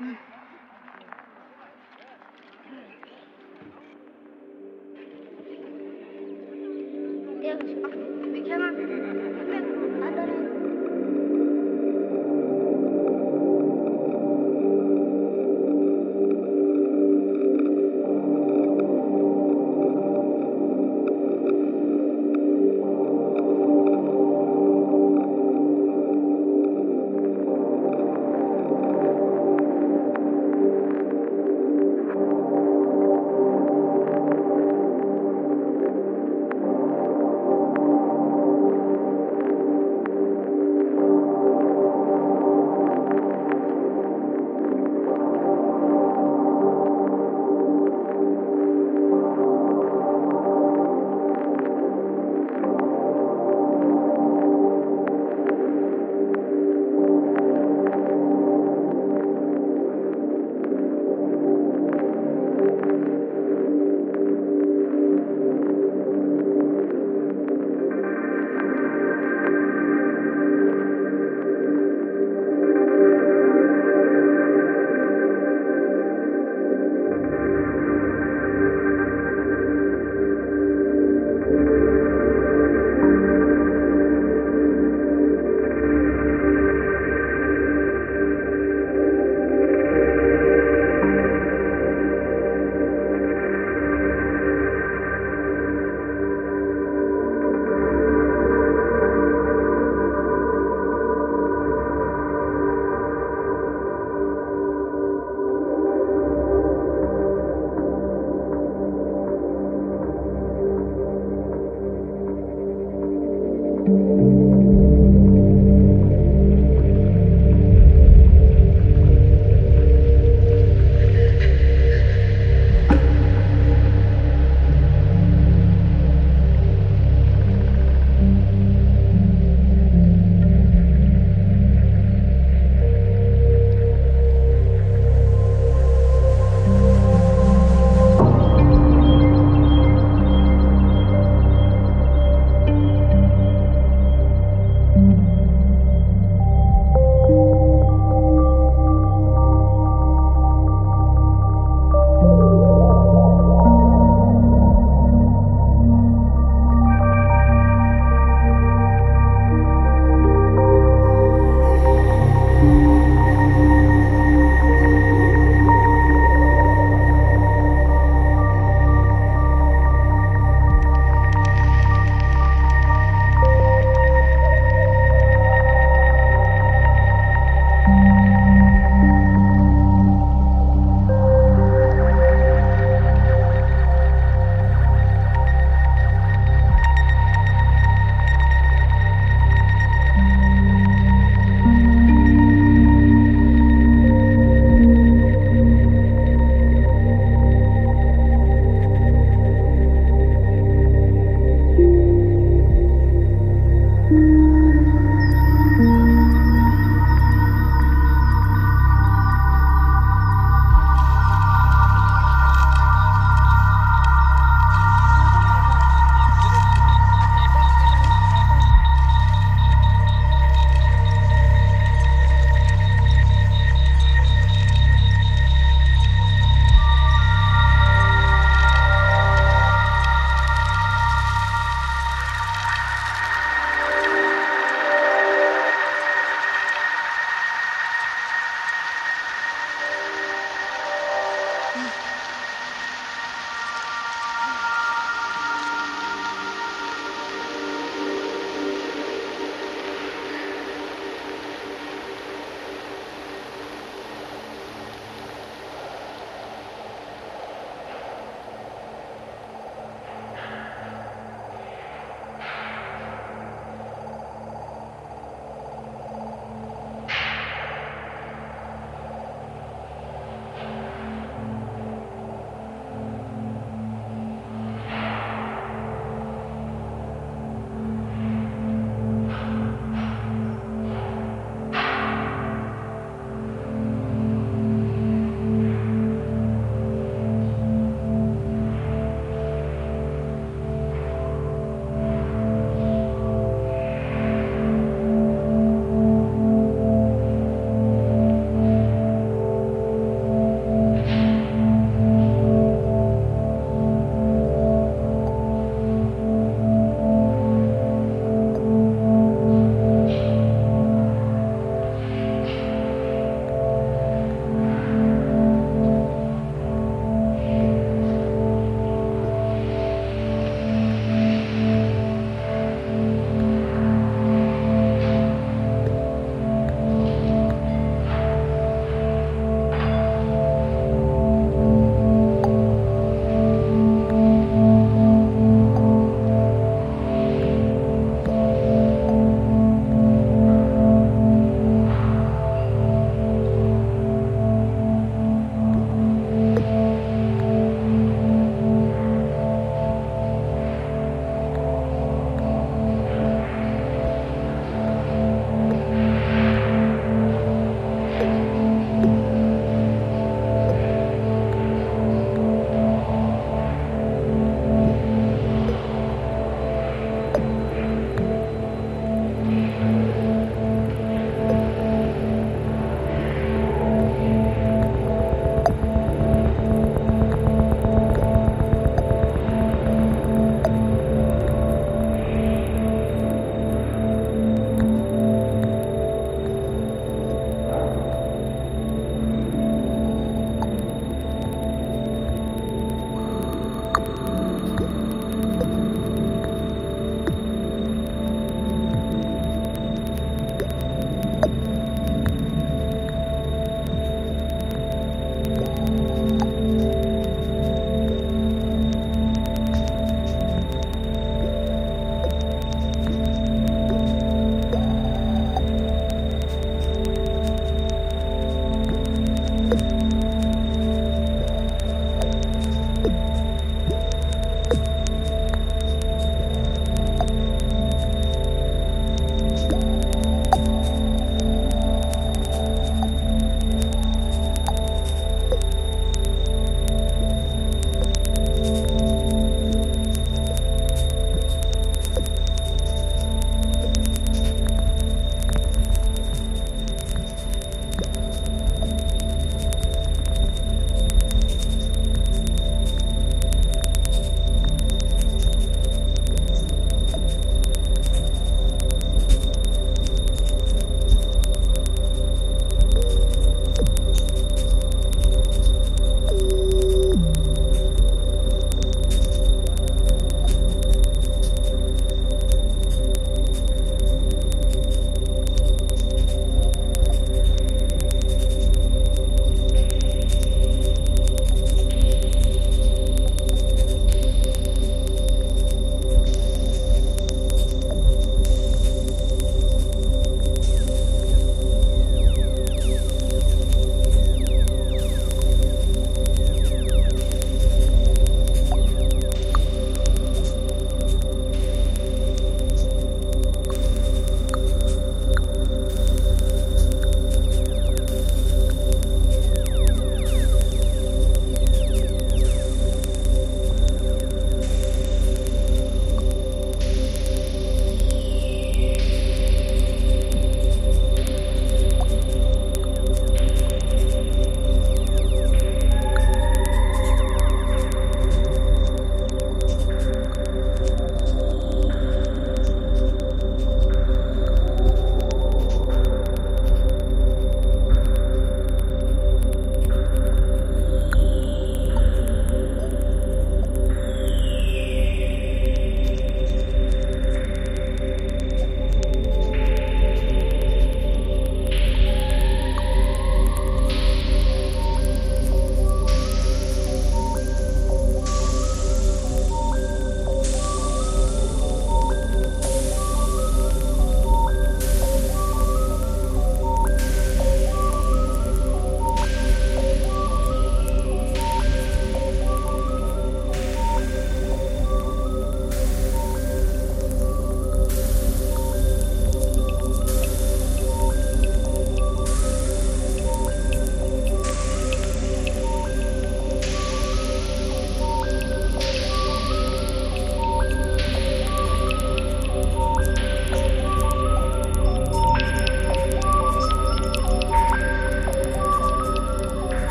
Mm.